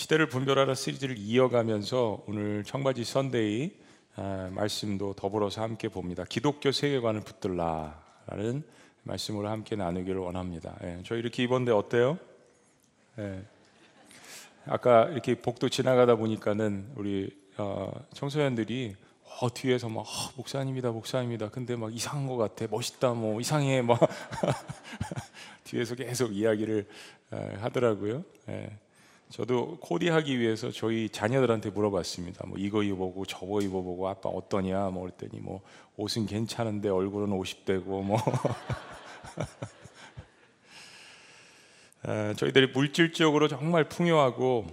시대를 분별하라 시리즈를 이어가면서 오늘 청바지 선데이 아, 말씀도 더불어서 함께 봅니다. 기독교 세계관을 붙들라라는 말씀으로 함께 나누기를 원합니다. 예, 저 이렇게 입었는데 어때요? 예. 아까 이렇게 복도 지나가다 보니까는 우리 어, 청소년들이 어, 뒤에서 막 어, 목사님이다 목사님이다 근데 막 이상한 것 같아 멋있다 뭐 이상해 막 뒤에서 계속 이야기를 에, 하더라고요. 예. 저도 코디하기 위해서 저희 자녀들한테 물어봤습니다. 뭐 이거 입어보고 저거 입어보고 아빠 어떠냐 뭐 그랬더니 뭐 옷은 괜찮은데 얼굴은 50대고 뭐 에, 저희들이 물질적으로 정말 풍요하고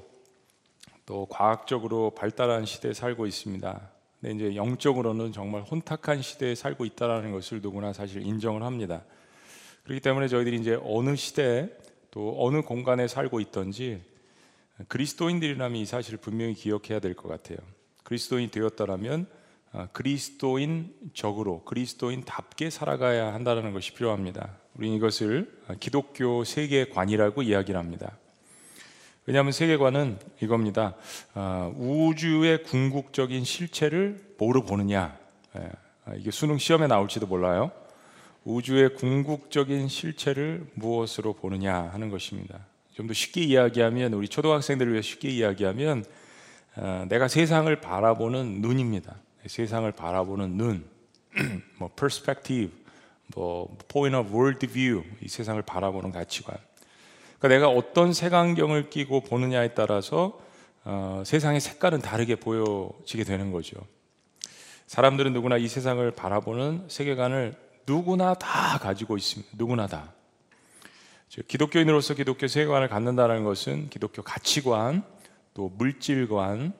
또 과학적으로 발달한 시대에 살고 있습니다. 근데 이제 영적으로는 정말 혼탁한 시대에 살고 있다라는 것을 누구나 사실 인정을 합니다. 그렇기 때문에 저희들이 이제 어느 시대 또 어느 공간에 살고 있던지 그리스도인들이라면 이 사실을 분명히 기억해야 될 것 같아요. 그리스도인 되었다라면 아, 그리스도인적으로 그리스도인답게 살아가야 한다는 것이 필요합니다. 우리는 이것을 기독교 세계관이라고 이야기를 합니다. 왜냐하면 세계관은 이겁니다. 아, 우주의 궁극적인 실체를 뭐로 보느냐. 예, 아, 이게 수능 시험에 나올지도 몰라요. 우주의 궁극적인 실체를 무엇으로 보느냐 하는 것입니다. 좀 더 쉽게 이야기하면 우리 초등학생들을 위해 쉽게 이야기하면 어, 내가 세상을 바라보는 눈입니다. 세상을 바라보는 눈, 뭐 perspective, 뭐 point of world view, 이 세상을 바라보는 가치관. 그러니까 내가 어떤 색안경을 끼고 보느냐에 따라서 어, 세상의 색깔은 다르게 보여지게 되는 거죠. 사람들은 누구나 이 세상을 바라보는 세계관을 누구나 다 가지고 있습니다. 누구나 다. 기독교인으로서 기독교 세계관을 갖는다는 것은 기독교 가치관, 또 물질관,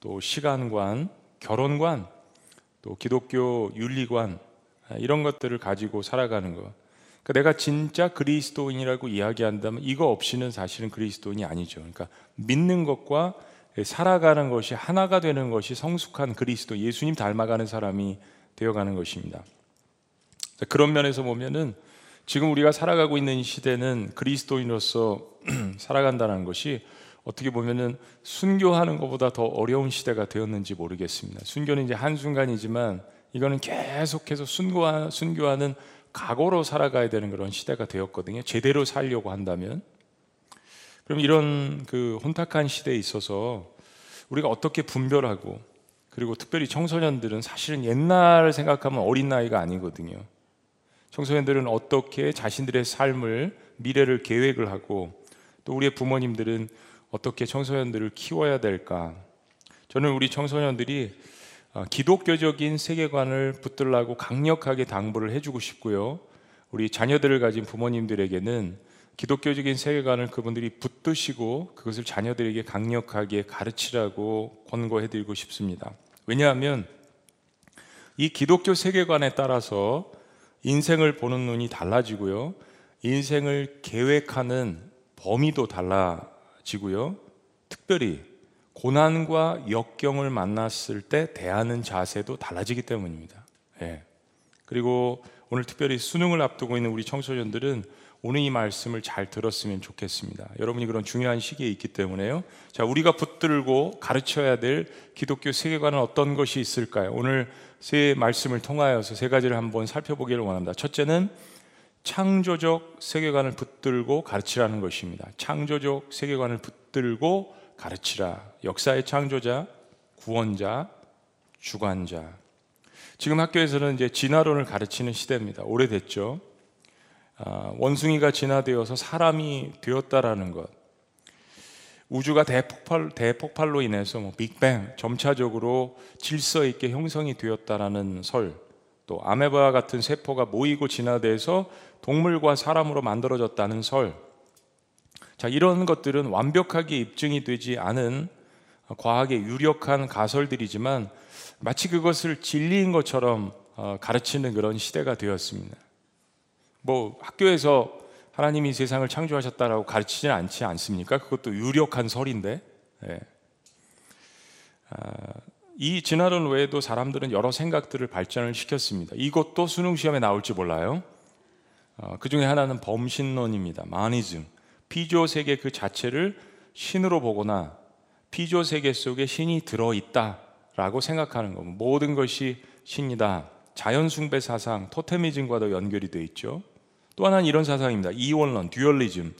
또 시간관, 결혼관, 또 기독교 윤리관 이런 것들을 가지고 살아가는 것. 그러니까 내가 진짜 그리스도인이라고 이야기한다면 이거 없이는 사실은 그리스도인이 아니죠. 그러니까 믿는 것과 살아가는 것이 하나가 되는 것이 성숙한 그리스도, 예수님 닮아가는 사람이 되어가는 것입니다. 그런 면에서 보면은 지금 우리가 살아가고 있는 시대는 그리스도인으로서 살아간다는 것이 어떻게 보면은 순교하는 것보다 더 어려운 시대가 되었는지 모르겠습니다. 순교는 이제 한순간이지만 이거는 계속해서 순교하, 순교하는 각오로 살아가야 되는 그런 시대가 되었거든요. 제대로 살려고 한다면. 그럼 이런 그 혼탁한 시대에 있어서 우리가 어떻게 분별하고 그리고 특별히 청소년들은 사실은 옛날 생각하면 어린 나이가 아니거든요. 청소년들은 어떻게 자신들의 삶을 미래를 계획을 하고 또 우리의 부모님들은 어떻게 청소년들을 키워야 될까? 저는 우리 청소년들이 어, 기독교적인 세계관을 붙들라고 강력하게 당부를 해주고 싶고요. 우리 자녀들을 가진 부모님들에게는 기독교적인 세계관을 그분들이 붙드시고 그것을 자녀들에게 강력하게 가르치라고 권고해드리고 싶습니다. 왜냐하면 이 기독교 세계관에 따라서 인생을 보는 눈이 달라지고요. 인생을 계획하는 범위도 달라지고요. 특별히 고난과 역경을 만났을 때 대하는 자세도 달라지기 때문입니다. 예. 그리고 오늘 특별히 수능을 앞두고 있는 우리 청소년들은 오늘 이 말씀을 잘 들었으면 좋겠습니다. 여러분이 그런 중요한 시기에 있기 때문에요. 자, 우리가 붙들고 가르쳐야 될 기독교 세계관은 어떤 것이 있을까요? 오늘 세 말씀을 통하여서 세 가지를 한번 살펴보기를 원합니다. 첫째는 창조적 세계관을 붙들고 가르치라는 것입니다. 창조적 세계관을 붙들고 가르치라. 역사의 창조자, 구원자, 주관자. 지금 학교에서는 이제 진화론을 가르치는 시대입니다. 오래됐죠. 아, 원숭이가 진화되어서 사람이 되었다라는 것. 우주가 대폭발, 대폭발로 인해서 뭐 빅뱅 점차적으로 질서 있게 형성이 되었다라는 설, 또 아메바 같은 세포가 모이고 진화돼서 동물과 사람으로 만들어졌다는 설. 자, 이런 것들은 완벽하게 입증이 되지 않은 과학의 유력한 가설들이지만 마치 그것을 진리인 것처럼 어, 가르치는 그런 시대가 되었습니다. 뭐 학교에서 하나님이 세상을 창조하셨다라고 가르치지는 않지 않습니까? 그것도 유력한 설인데. 예. 아, 이 진화론 외에도 사람들은 여러 생각들을 발전을 시켰습니다. 이것도 수능 시험에 나올지 몰라요. 어, 그 중에 하나는 범신론입니다. 마니즘. 피조 세계 그 자체를 신으로 보거나 피조 세계 속에 신이 들어 있다라고 생각하는 겁니다. 모든 것이 신이다. 자연 숭배 사상, 토테미즘과도 연결이 되어 있죠. 또 하나는 이런 사상입니다. 이원론, 듀얼리즘.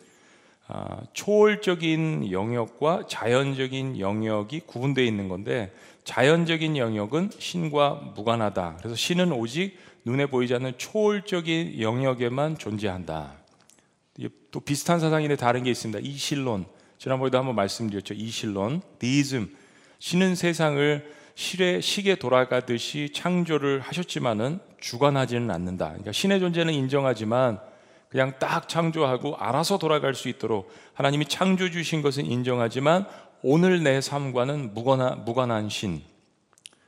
아, 초월적인 영역과 자연적인 영역이 구분되어 있는 건데 자연적인 영역은 신과 무관하다. 그래서 신은 오직 눈에 보이지 않는 초월적인 영역에만 존재한다. 또 비슷한 사상인데 다른 게 있습니다. 이실론. 지난번에도 한번 말씀드렸죠. 이실론, 디이즘. 신은 세상을 실에 시계 돌아가듯이 창조를 하셨지만은 주관하지는 않는다. 그러니까 신의 존재는 인정하지만 그냥 딱 창조하고 알아서 돌아갈 수 있도록 하나님이 창조 주신 것은 인정하지만 오늘 내 삶과는 무관한, 무관한 신.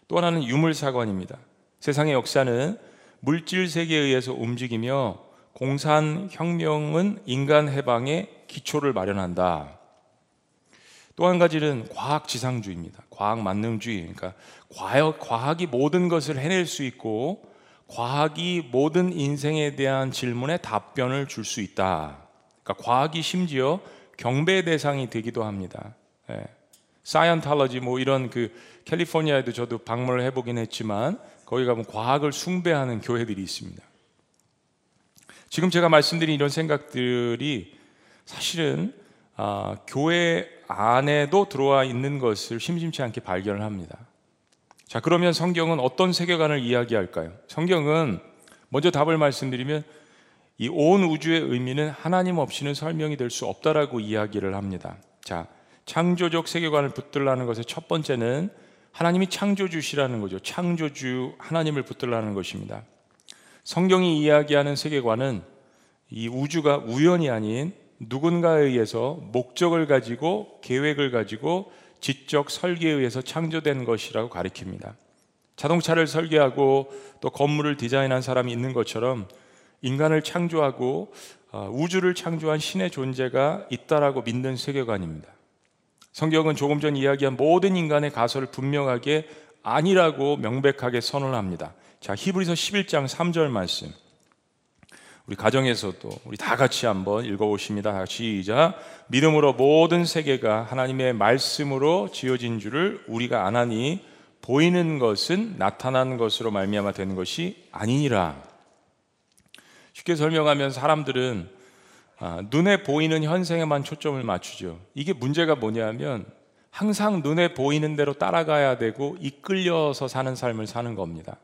또 하나는 유물사관입니다. 세상의 역사는 물질 세계에 의해서 움직이며 공산 혁명은 인간 해방의 기초를 마련한다. 또 한 가지는 과학 지상주의입니다. 과학 만능주의. 그러니까 과학, 과학이 모든 것을 해낼 수 있고 과학이 모든 인생에 대한 질문에 답변을 줄 수 있다. 그러니까 과학이 심지어 경배 대상이 되기도 합니다. 예. 사이언탈러지 뭐 이런 그 캘리포니아에도 저도 방문을 해보긴 했지만 거기 가면 과학을 숭배하는 교회들이 있습니다. 지금 제가 말씀드린 이런 생각들이 사실은 아, 교회 안에도 들어와 있는 것을 심심치 않게 발견을 합니다. 자, 그러면 성경은 어떤 세계관을 이야기할까요? 성경은 먼저 답을 말씀드리면 이 온 우주의 의미는 하나님 없이는 설명이 될 수 없다라고 이야기를 합니다. 자, 창조적 세계관을 붙들라는 것의 첫 번째는 하나님이 창조주시라는 거죠. 창조주 하나님을 붙들라는 것입니다. 성경이 이야기하는 세계관은 이 우주가 우연이 아닌 누군가에 의해서 목적을 가지고 계획을 가지고 지적 설계에 의해서 창조된 것이라고 가리킵니다. 자동차를 설계하고 또 건물을 디자인한 사람이 있는 것처럼 인간을 창조하고 어, 우주를 창조한 신의 존재가 있다라고 믿는 세계관입니다. 성경은 조금 전 이야기한 모든 인간의 가설을 분명하게 아니라고 명백하게 선언합니다. 자, 히브리서 11장 3절 말씀. 우리 가정에서도 우리 다 같이 한번 읽어보십니다. 시작. 믿음으로 모든 세계가 하나님의 말씀으로 지어진 줄을 우리가 아나니 보이는 것은 나타난 것으로 말미암아 되는 것이 아니니라. 쉽게 설명하면 사람들은 아, 눈에 보이는 현생에만 초점을 맞추죠. 이게 문제가 뭐냐면 항상 눈에 보이는 대로 따라가야 되고 이끌려서 사는 삶을 사는 겁니다.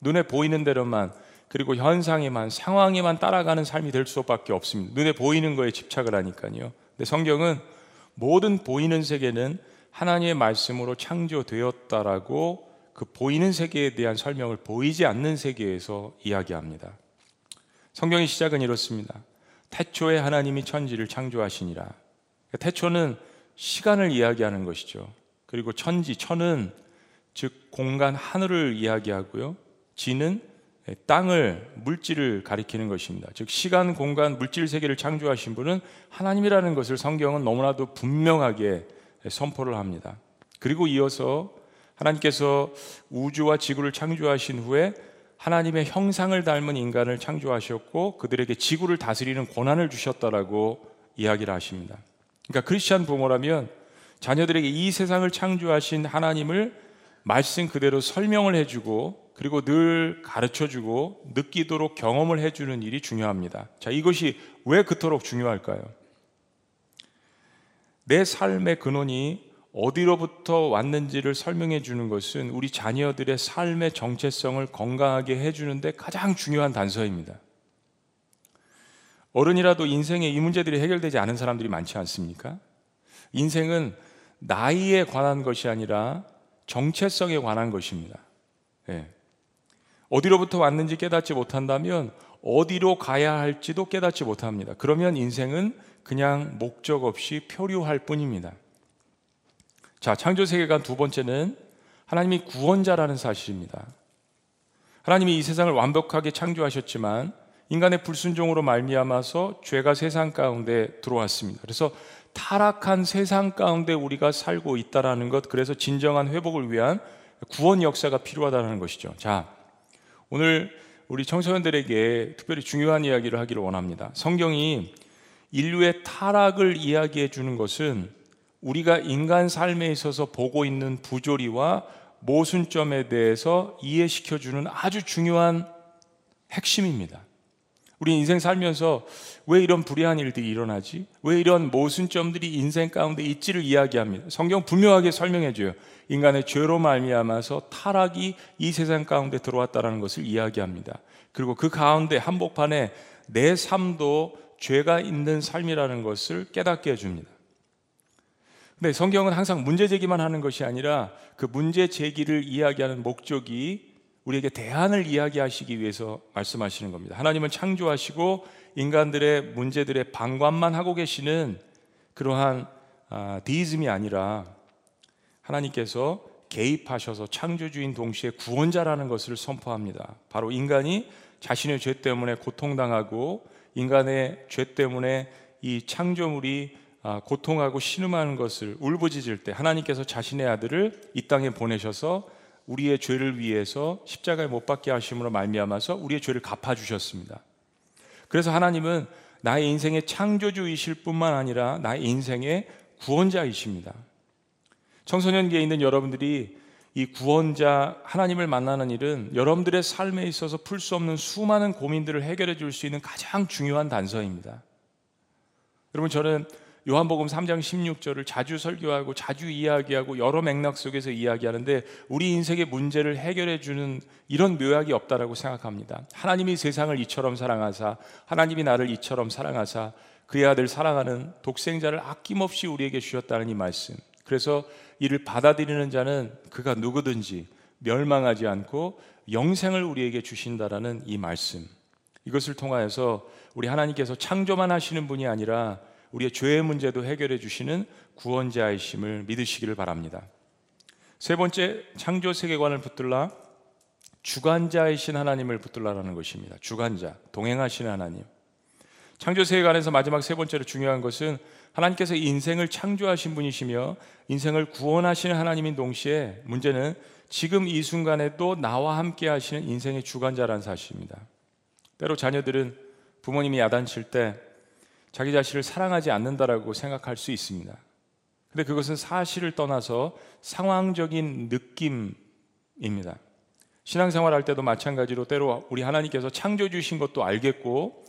눈에 보이는 대로만 그리고 현상에만 상황에만 따라가는 삶이 될 수밖에 없습니다. 눈에 보이는 거에 집착을 하니까요. 근데 성경은 모든 보이는 세계는 하나님의 말씀으로 창조되었다라고 그 보이는 세계에 대한 설명을 보이지 않는 세계에서 이야기합니다. 성경의 시작은 이렇습니다. 태초에 하나님이 천지를 창조하시니라. 태초는 시간을 이야기하는 것이죠. 그리고 천지, 천은 즉 공간 하늘을 이야기하고요. 지는 땅을 물질을 가리키는 것입니다. 즉 시간, 공간, 물질 세계를 창조하신 분은 하나님이라는 것을 성경은 너무나도 분명하게 선포를 합니다. 그리고 이어서 하나님께서 우주와 지구를 창조하신 후에 하나님의 형상을 닮은 인간을 창조하셨고 그들에게 지구를 다스리는 권한을 주셨다라고 이야기를 하십니다. 그러니까 크리스천 부모라면 자녀들에게 이 세상을 창조하신 하나님을 말씀 그대로 설명을 해주고 그리고 늘 가르쳐 주고 느끼도록 경험을 해 주는 일이 중요합니다. 자, 이것이 왜 그토록 중요할까요? 내 삶의 근원이 어디로부터 왔는지를 설명해 주는 것은 우리 자녀들의 삶의 정체성을 건강하게 해 주는데 가장 중요한 단서입니다. 어른이라도 인생에 이 문제들이 해결되지 않은 사람들이 많지 않습니까? 인생은 나이에 관한 것이 아니라 정체성에 관한 것입니다. 네. 어디로부터 왔는지 깨닫지 못한다면 어디로 가야 할지도 깨닫지 못합니다. 그러면 인생은 그냥 목적 없이 표류할 뿐입니다. 자, 창조 세계관 두 번째는 하나님이 구원자라는 사실입니다. 하나님이 이 세상을 완벽하게 창조하셨지만 인간의 불순종으로 말미암아서 죄가 세상 가운데 들어왔습니다. 그래서 타락한 세상 가운데 우리가 살고 있다라는 것, 그래서 진정한 회복을 위한 구원 역사가 필요하다는 것이죠. 자, 오늘 우리 청소년들에게 특별히 중요한 이야기를 하기를 원합니다. 성경이 인류의 타락을 이야기해 주는 것은 우리가 인간 삶에 있어서 보고 있는 부조리와 모순점에 대해서 이해시켜 주는 아주 중요한 핵심입니다. 우리 인생 살면서 왜 이런 불의한 일들이 일어나지? 왜 이런 모순점들이 인생 가운데 있지를 이야기합니다. 성경 분명하게 설명해 줘요. 인간의 죄로 말미암아서 타락이 이 세상 가운데 들어왔다라는 것을 이야기합니다. 그리고 그 가운데 한복판에 내 삶도 죄가 있는 삶이라는 것을 깨닫게 해 줍니다. 근데 성경은 항상 문제 제기만 하는 것이 아니라 그 문제 제기를 이야기하는 목적이 우리에게 대안을 이야기하시기 위해서 말씀하시는 겁니다. 하나님은 창조하시고 인간들의 문제들의 방관만 하고 계시는 그러한 아, 디이즘이 아니라 하나님께서 개입하셔서 창조주인 동시에 구원자라는 것을 선포합니다. 바로 인간이 자신의 죄 때문에 고통당하고 인간의 죄 때문에 이 창조물이 아, 고통하고 신음하는 것을 울부짖을 때 하나님께서 자신의 아들을 이 땅에 보내셔서 우리의 죄를 위해서 십자가에 못 박게 하심으로 말미암아서 우리의 죄를 갚아 주셨습니다. 그래서 하나님은 나의 인생의 창조주이실 뿐만 아니라 나의 인생의 구원자이십니다. 청소년기에 있는 여러분들이 이 구원자 하나님을 만나는 일은 여러분들의 삶에 있어서 풀 수 없는 수많은 고민들을 해결해 줄 수 있는 가장 중요한 단서입니다. 여러분 저는 요한복음 3장 16절을 자주 설교하고 자주 이야기하고 여러 맥락 속에서 이야기하는데 우리 인생의 문제를 해결해 주는 이런 묘약이 없다라고 생각합니다. 하나님이 세상을 이처럼 사랑하사 하나님이 나를 이처럼 사랑하사 그의 아들 사랑하는 독생자를 아낌없이 우리에게 주셨다는 이 말씀. 그래서 이를 받아들이는 자는 그가 누구든지 멸망하지 않고 영생을 우리에게 주신다라는 이 말씀. 이것을 통하여서 우리 하나님께서 창조만 하시는 분이 아니라 우리의 죄의 문제도 해결해 주시는 구원자이심을 믿으시기를 바랍니다. 세 번째 창조 세계관을 붙들라 주관자이신 하나님을 붙들라라는 것입니다. 주관자, 동행하시는 하나님. 창조 세계관에서 마지막 세 번째로 중요한 것은 하나님께서 인생을 창조하신 분이시며 인생을 구원하시는 하나님인 동시에 문제는 지금 이 순간에도 나와 함께 하시는 인생의 주관자라는 사실입니다. 때로 자녀들은 부모님이 야단칠 때 자기 자신을 사랑하지 않는다라고 생각할 수 있습니다. 근데 그것은 사실을 떠나서 상황적인 느낌입니다. 신앙생활 할 때도 마찬가지로 때로 우리 하나님께서 창조 주신 것도 알겠고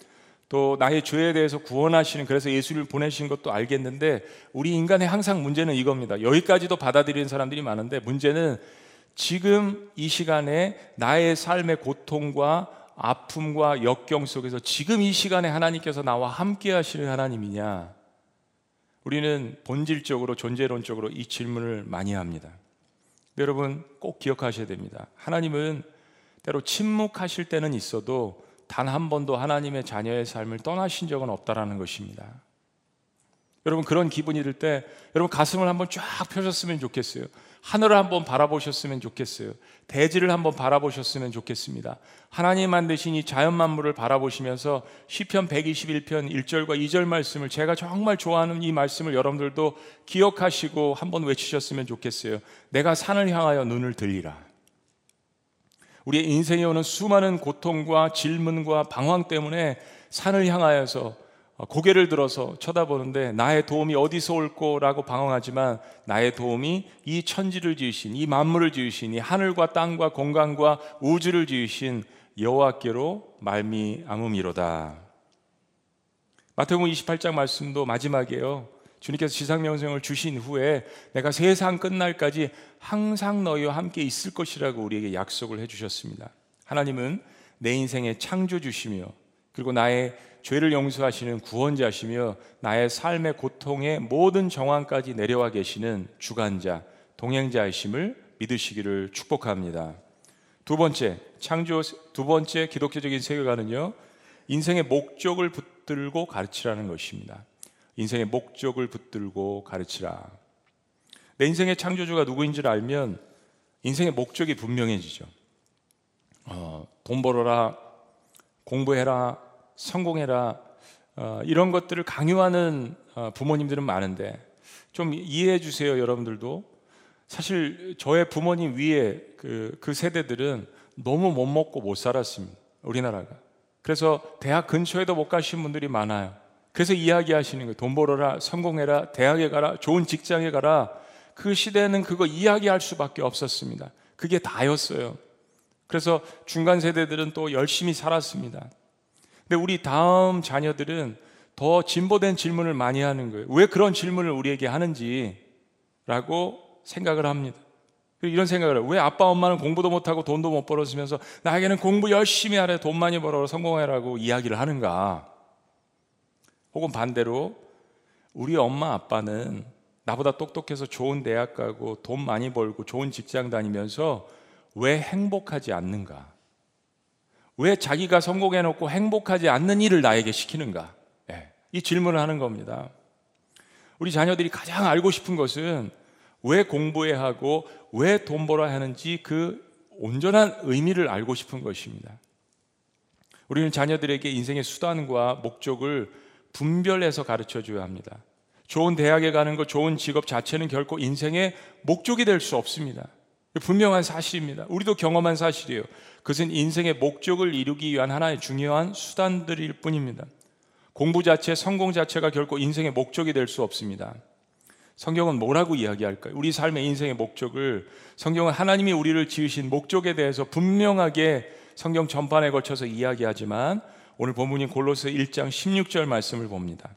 또 나의 죄에 대해서 구원하시는 그래서 예수를 보내신 것도 알겠는데 우리 인간의 항상 문제는 이겁니다. 여기까지도 받아들이는 사람들이 많은데 문제는 지금 이 시간에 나의 삶의 고통과 아픔과 역경 속에서 지금 이 시간에 하나님께서 나와 함께 하시는 하나님이냐? 우리는 본질적으로 존재론적으로 이 질문을 많이 합니다. 여러분 꼭 기억하셔야 됩니다. 하나님은 때로 침묵하실 때는 있어도 단 한 번도 하나님의 자녀의 삶을 떠나신 적은 없다라는 것입니다. 여러분 그런 기분이 들 때 여러분 가슴을 한번 쫙 펴셨으면 좋겠어요. 하늘을 한번 바라보셨으면 좋겠어요. 대지를 한번 바라보셨으면 좋겠습니다. 하나님 만드신 이 자연 만물을 바라보시면서 시편 121편 1절과 2절 말씀을 제가 정말 좋아하는 이 말씀을 여러분들도 기억하시고 한번 외치셨으면 좋겠어요. 내가 산을 향하여 눈을 들리라. 우리의 인생에 오는 수많은 고통과 질문과 방황 때문에 산을 향하여서 어, 고개를 들어서 쳐다보는데 나의 도움이 어디서 올 거라고 방황하지만 나의 도움이 이 천지를 지으신 이 만물을 지으신 이 하늘과 땅과 공간과 우주를 지으신 여호와께로 말미암음이로다. 마태복음 28장 말씀도 마지막에요. 주님께서 지상명령을 주신 후에 내가 세상 끝날까지 항상 너희와 함께 있을 것이라고 우리에게 약속을 해 주셨습니다. 하나님은 내 인생의 창조주시며 그리고 나의 죄를 용서하시는 구원자시며 나의 삶의 고통의 모든 정황까지 내려와 계시는 주관자, 동행자이심을 믿으시기를 축복합니다. 두 번째, 창조 두 번째 기독교적인 세계관은요. 인생의 목적을 붙들고 가르치라는 것입니다. 인생의 목적을 붙들고 가르치라. 내 인생의 창조주가 누구인지를 알면 인생의 목적이 분명해지죠. 어, 돈 벌어라, 공부해라, 성공해라 어, 이런 것들을 강요하는 어, 부모님들은 많은데 좀 이해해 주세요 여러분들도 사실 저의 부모님 위에 그, 그 세대들은 너무 못 먹고 못 살았습니다 우리나라가 그래서 대학 근처에도 못 가신 분들이 많아요 그래서 이야기하시는 거예요. 돈 벌어라, 성공해라, 대학에 가라, 좋은 직장에 가라. 그 시대는 그거 이야기할 수밖에 없었습니다. 그게 다였어요. 그래서 중간 세대들은 또 열심히 살았습니다. 근데 우리 다음 자녀들은 더 진보된 질문을 많이 하는 거예요. 왜 그런 질문을 우리에게 하는지라고 생각을 합니다. 이런 생각을 해요. 왜 아빠 엄마는 공부도 못하고 돈도 못 벌었으면서 나에게는 공부 열심히 하래 돈 많이 벌어 성공해라고 이야기를 하는가? 혹은 반대로 우리 엄마 아빠는 나보다 똑똑해서 좋은 대학 가고 돈 많이 벌고 좋은 직장 다니면서 왜 행복하지 않는가? 왜 자기가 성공해놓고 행복하지 않는 일을 나에게 시키는가? 네, 이 질문을 하는 겁니다. 우리 자녀들이 가장 알고 싶은 것은 왜 공부해야 하고 왜 돈 벌어야 하는지 그 온전한 의미를 알고 싶은 것입니다. 우리는 자녀들에게 인생의 수단과 목적을 분별해서 가르쳐 줘야 합니다. 좋은 대학에 가는 것, 좋은 직업 자체는 결코 인생의 목적이 될 수 없습니다. 분명한 사실입니다. 우리도 경험한 사실이에요. 그것은 인생의 목적을 이루기 위한 하나의 중요한 수단들일 뿐입니다. 공부 자체, 성공 자체가 결코 인생의 목적이 될 수 없습니다. 성경은 뭐라고 이야기할까요? 우리 삶의 인생의 목적을 성경은 하나님이 우리를 지으신 목적에 대해서 분명하게 성경 전반에 걸쳐서 이야기하지만 오늘 본문인 골로새 1장 16절 말씀을 봅니다.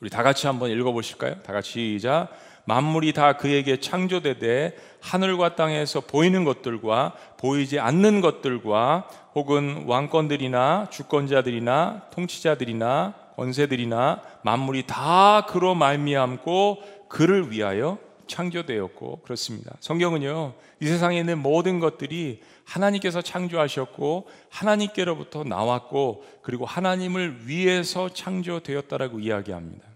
우리 다 같이 한번 읽어 보실까요? 다 같이 시작. 만물이 다 그에게 창조되되 하늘과 땅에서 보이는 것들과 보이지 않는 것들과 혹은 왕권들이나 주권자들이나 통치자들이나 권세들이나 만물이 다 그로 말미암고 그를 위하여 창조되었고 그렇습니다. 성경은요. 이 세상에 있는 모든 것들이 하나님께서 창조하셨고 하나님께로부터 나왔고 그리고 하나님을 위해서 창조되었다라고 이야기합니다.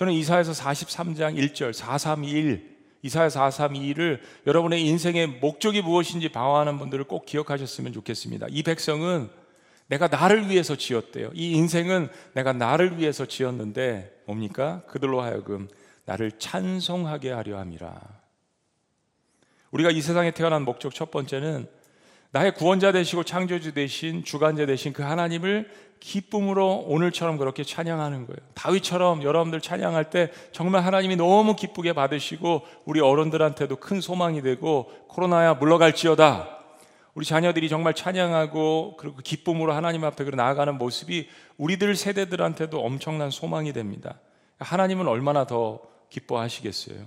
저는 이사에서 43장 1절 431 이사야 432를 여러분의 인생의 목적이 무엇인지 방황하는 분들을 꼭 기억하셨으면 좋겠습니다. 이 백성은 내가 나를 위해서 지었대요. 이 인생은 내가 나를 위해서 지었는데 뭡니까? 그들로 하여금 나를 찬송하게 하려 함이라. 우리가 이 세상에 태어난 목적 첫 번째는 나의 구원자 되시고 창조주 되신 주관자 되신 그 하나님을 기쁨으로 오늘처럼 그렇게 찬양하는 거예요. 다윗처럼 여러분들 찬양할 때 정말 하나님이 너무 기쁘게 받으시고 우리 어른들한테도 큰 소망이 되고 코로나야 물러갈지어다. 우리 자녀들이 정말 찬양하고 그리고 기쁨으로 하나님 앞에 나아가는 모습이 우리들 세대들한테도 엄청난 소망이 됩니다. 하나님은 얼마나 더 기뻐하시겠어요.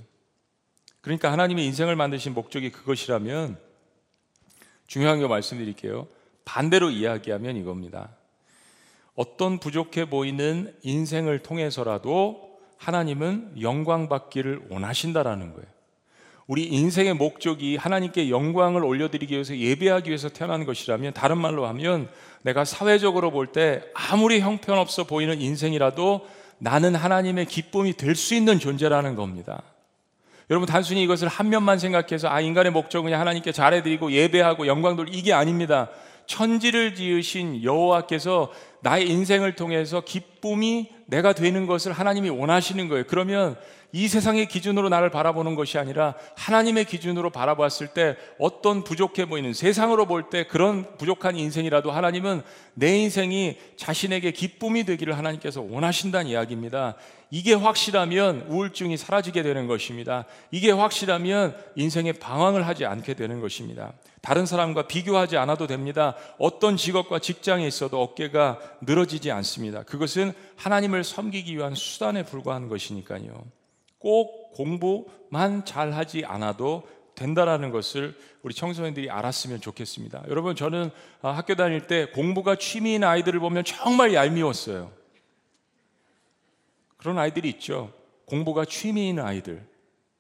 그러니까 하나님의 인생을 만드신 목적이 그것이라면 중요한 거 말씀드릴게요. 반대로 이야기하면 이겁니다. 어떤 부족해 보이는 인생을 통해서라도 하나님은 영광 받기를 원하신다라는 거예요. 우리 인생의 목적이 하나님께 영광을 올려드리기 위해서 예배하기 위해서 태어난 것이라면 다른 말로 하면 내가 사회적으로 볼 때 아무리 형편없어 보이는 인생이라도 나는 하나님의 기쁨이 될 수 있는 존재라는 겁니다. 여러분 단순히 이것을 한 면만 생각해서 아 인간의 목적은 그냥 하나님께 잘해드리고 예배하고 영광 돌 이게 아닙니다. 천지를 지으신 여호와께서 나의 인생을 통해서 기쁨이 내가 되는 것을 하나님이 원하시는 거예요. 그러면 이 세상의 기준으로 나를 바라보는 것이 아니라 하나님의 기준으로 바라봤을 때 어떤 부족해 보이는 세상으로 볼 때 그런 부족한 인생이라도 하나님은 내 인생이 자신에게 기쁨이 되기를 하나님께서 원하신다는 이야기입니다. 이게 확실하면 우울증이 사라지게 되는 것입니다. 이게 확실하면 인생에 방황을 하지 않게 되는 것입니다. 다른 사람과 비교하지 않아도 됩니다. 어떤 직업과 직장에 있어도 어깨가 늘어지지 않습니다. 그것은 하나님을 섬기기 위한 수단에 불과한 것이니까요. 꼭 공부만 잘하지 않아도 된다라는 것을 우리 청소년들이 알았으면 좋겠습니다. 여러분 저는 아, 학교 다닐 때 공부가 취미인 아이들을 보면 정말 얄미웠어요. 그런 아이들이 있죠. 공부가 취미인 아이들.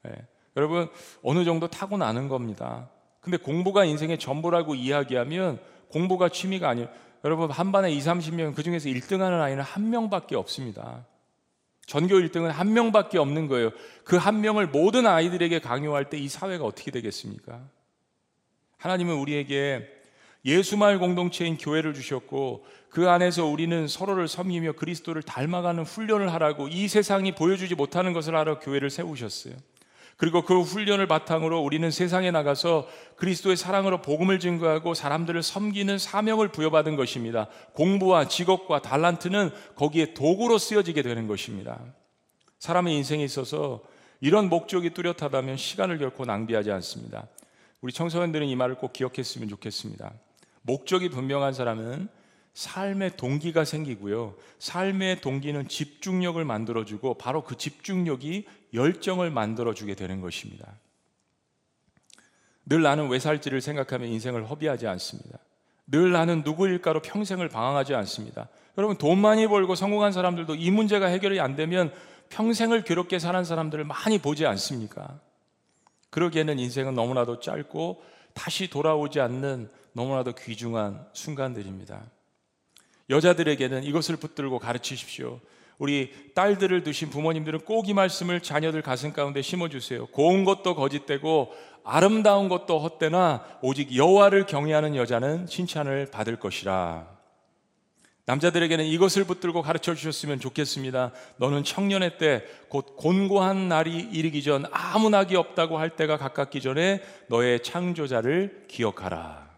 네. 여러분 어느 정도 타고 나는 겁니다. 근데 공부가 인생의 전부라고 이야기하면 공부가 취미가 아니에요. 여러분 한 반에 2, 30명 그 중에서 1등하는 아이는 한 명밖에 없습니다. 전교 1등은 한 명밖에 없는 거예요. 그 한 명을 모든 아이들에게 강요할 때 이 사회가 어떻게 되겠습니까? 하나님은 우리에게 예수말 공동체인 교회를 주셨고 그 안에서 우리는 서로를 섬기며 그리스도를 닮아가는 훈련을 하라고 이 세상이 보여주지 못하는 것을 하러 교회를 세우셨어요. 그리고 그 훈련을 바탕으로 우리는 세상에 나가서 그리스도의 사랑으로 복음을 증거하고 사람들을 섬기는 사명을 부여받은 것입니다. 공부와 직업과 달란트는 거기에 도구로 쓰여지게 되는 것입니다. 사람의 인생에 있어서 이런 목적이 뚜렷하다면 시간을 결코 낭비하지 않습니다. 우리 청소년들은 이 말을 꼭 기억했으면 좋겠습니다. 목적이 분명한 사람은 삶의 동기가 생기고요. 삶의 동기는 집중력을 만들어주고 바로 그 집중력이 열정을 만들어주게 되는 것입니다. 늘 나는 왜 살지를 생각하며 인생을 허비하지 않습니다. 늘 나는 누구일까로 평생을 방황하지 않습니다. 여러분 돈 많이 벌고 성공한 사람들도 이 문제가 해결이 안 되면 평생을 괴롭게 사는 사람들을 많이 보지 않습니까? 그러기에는 인생은 너무나도 짧고 다시 돌아오지 않는 너무나도 귀중한 순간들입니다. 여자들에게는 이것을 붙들고 가르치십시오. 우리 딸들을 두신 부모님들은 꼭 이 말씀을 자녀들 가슴 가운데 심어주세요. 고운 것도 거짓되고 아름다운 것도 헛되나 오직 여호와를 경외하는 여자는 칭찬을 받을 것이라. 남자들에게는 이것을 붙들고 가르쳐 주셨으면 좋겠습니다. 너는 청년의 때 곧 곤고한 날이 이르기 전 아무 낙이 없다고 할 때가 가깝기 전에 너의 창조자를 기억하라.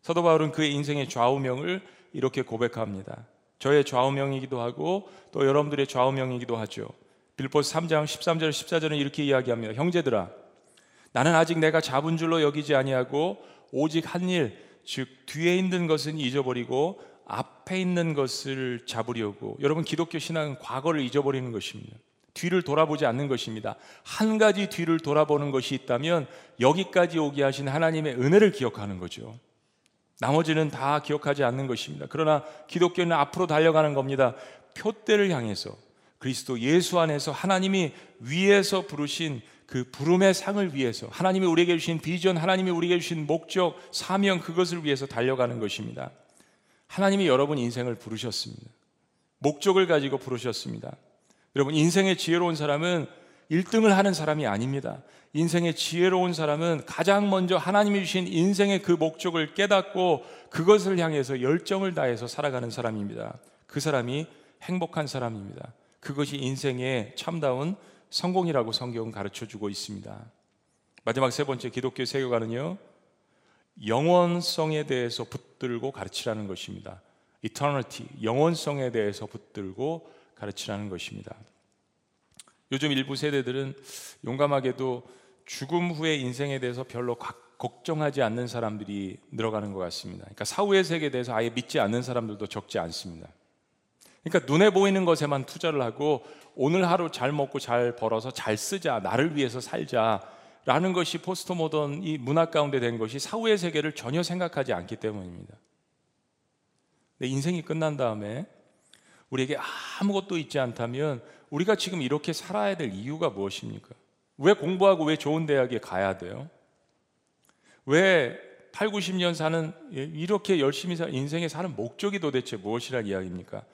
사도 바울은 그의 인생의 좌우명을 이렇게 고백합니다. 저의 좌우명이기도 하고 또 여러분들의 좌우명이기도 하죠. 빌보스 3장 13절 14절은 이렇게 이야기합니다. 형제들아 나는 아직 내가 잡은 줄로 여기지 아니하고 오직 한 일 즉 뒤에 있는 것은 잊어버리고 앞에 있는 것을 잡으려고 여러분 기독교 신앙은 과거를 잊어버리는 것입니다. 뒤를 돌아보지 않는 것입니다. 한 가지 뒤를 돌아보는 것이 있다면 여기까지 오게 하신 하나님의 은혜를 기억하는 거죠. 나머지는 다 기억하지 않는 것입니다. 그러나 기독교는 앞으로 달려가는 겁니다. 표대를 향해서 그리스도 예수 안에서 하나님이 위에서 부르신 그 부름의 상을 위해서 하나님이 우리에게 주신 비전, 하나님이 우리에게 주신 목적, 사명 그것을 위해서 달려가는 것입니다. 하나님이 여러분 인생을 부르셨습니다. 목적을 가지고 부르셨습니다. 여러분, 인생의 지혜로운 사람은 1등을 하는 사람이 아닙니다. 인생의 지혜로운 사람은 가장 먼저 하나님이 주신 인생의 그 목적을 깨닫고 그것을 향해서 열정을 다해서 살아가는 사람입니다. 그 사람이 행복한 사람입니다. 그것이 인생의 참다운 성공이라고 성경은 가르쳐 주고 있습니다. 마지막 세 번째 기독교 세계관은요, 영원성에 대해서 붙들고 가르치라는 것입니다. eternity, 영원성에 대해서 붙들고 가르치라는 것입니다. 요즘 일부 세대들은 용감하게도 죽음 후의 인생에 대해서 별로 걱정하지 않는 사람들이 늘어가는 것 같습니다. 그러니까 사후의 세계에 대해서 아예 믿지 않는 사람들도 적지 않습니다. 그러니까 눈에 보이는 것에만 투자를 하고 오늘 하루 잘 먹고 잘 벌어서 잘 쓰자, 나를 위해서 살자, 라는 것이 포스트 모던 이 문화 가운데 된 것이 사후의 세계를 전혀 생각하지 않기 때문입니다. 내 인생이 끝난 다음에 우리에게 아무것도 있지 않다면 우리가 지금 이렇게 살아야 될 이유가 무엇입니까? 왜 공부하고 왜 좋은 대학에 가야 돼요? 왜 8, 90년 사는 이렇게 열심히 사 인생에 사는 목적이 도대체 무엇이란 이야기입니까?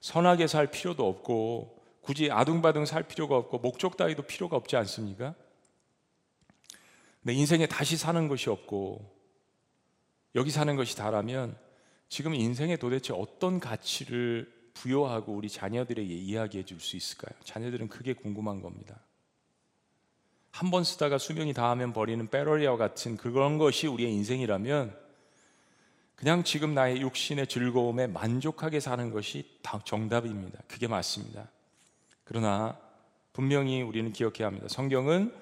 선하게 살 필요도 없고 굳이 아둥바둥 살 필요가 없고 목적 따위도 필요가 없지 않습니까? 내 인생에 다시 사는 것이 없고 여기 사는 것이 다라면 지금 인생에 도대체 어떤 가치를 부여하고 우리 자녀들에게 이야기해 줄 수 있을까요? 자녀들은 그게 궁금한 겁니다. 한 번 쓰다가 수명이 다하면 버리는 빼러리와 같은 그런 것이 우리의 인생이라면 그냥 지금 나의 육신의 즐거움에 만족하게 사는 것이 정답입니다. 그게 맞습니다. 그러나 분명히 우리는 기억해야 합니다. 성경은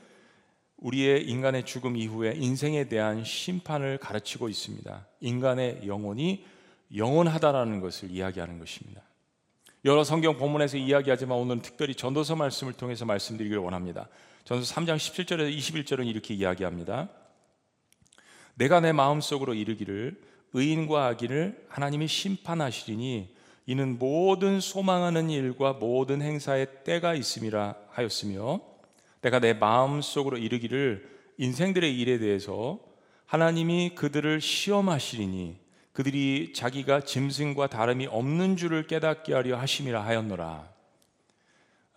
우리의 인간의 죽음 이후에 인생에 대한 심판을 가르치고 있습니다. 인간의 영혼이 영원하다라는 것을 이야기하는 것입니다. 여러 성경 본문에서 이야기하지만 오늘은 특별히 전도서 말씀을 통해서 말씀드리기를 원합니다. 전서 3장 17절에서 21절은 이렇게 이야기합니다. 내가 내 마음속으로 이르기를 의인과 악인을 하나님이 심판하시리니 이는 모든 소망하는 일과 모든 행사의 때가 있음이라 하였으며 내가 내 마음속으로 이르기를 인생들의 일에 대해서 하나님이 그들을 시험하시리니 그들이 자기가 짐승과 다름이 없는 줄을 깨닫게 하려 하심이라 하였노라.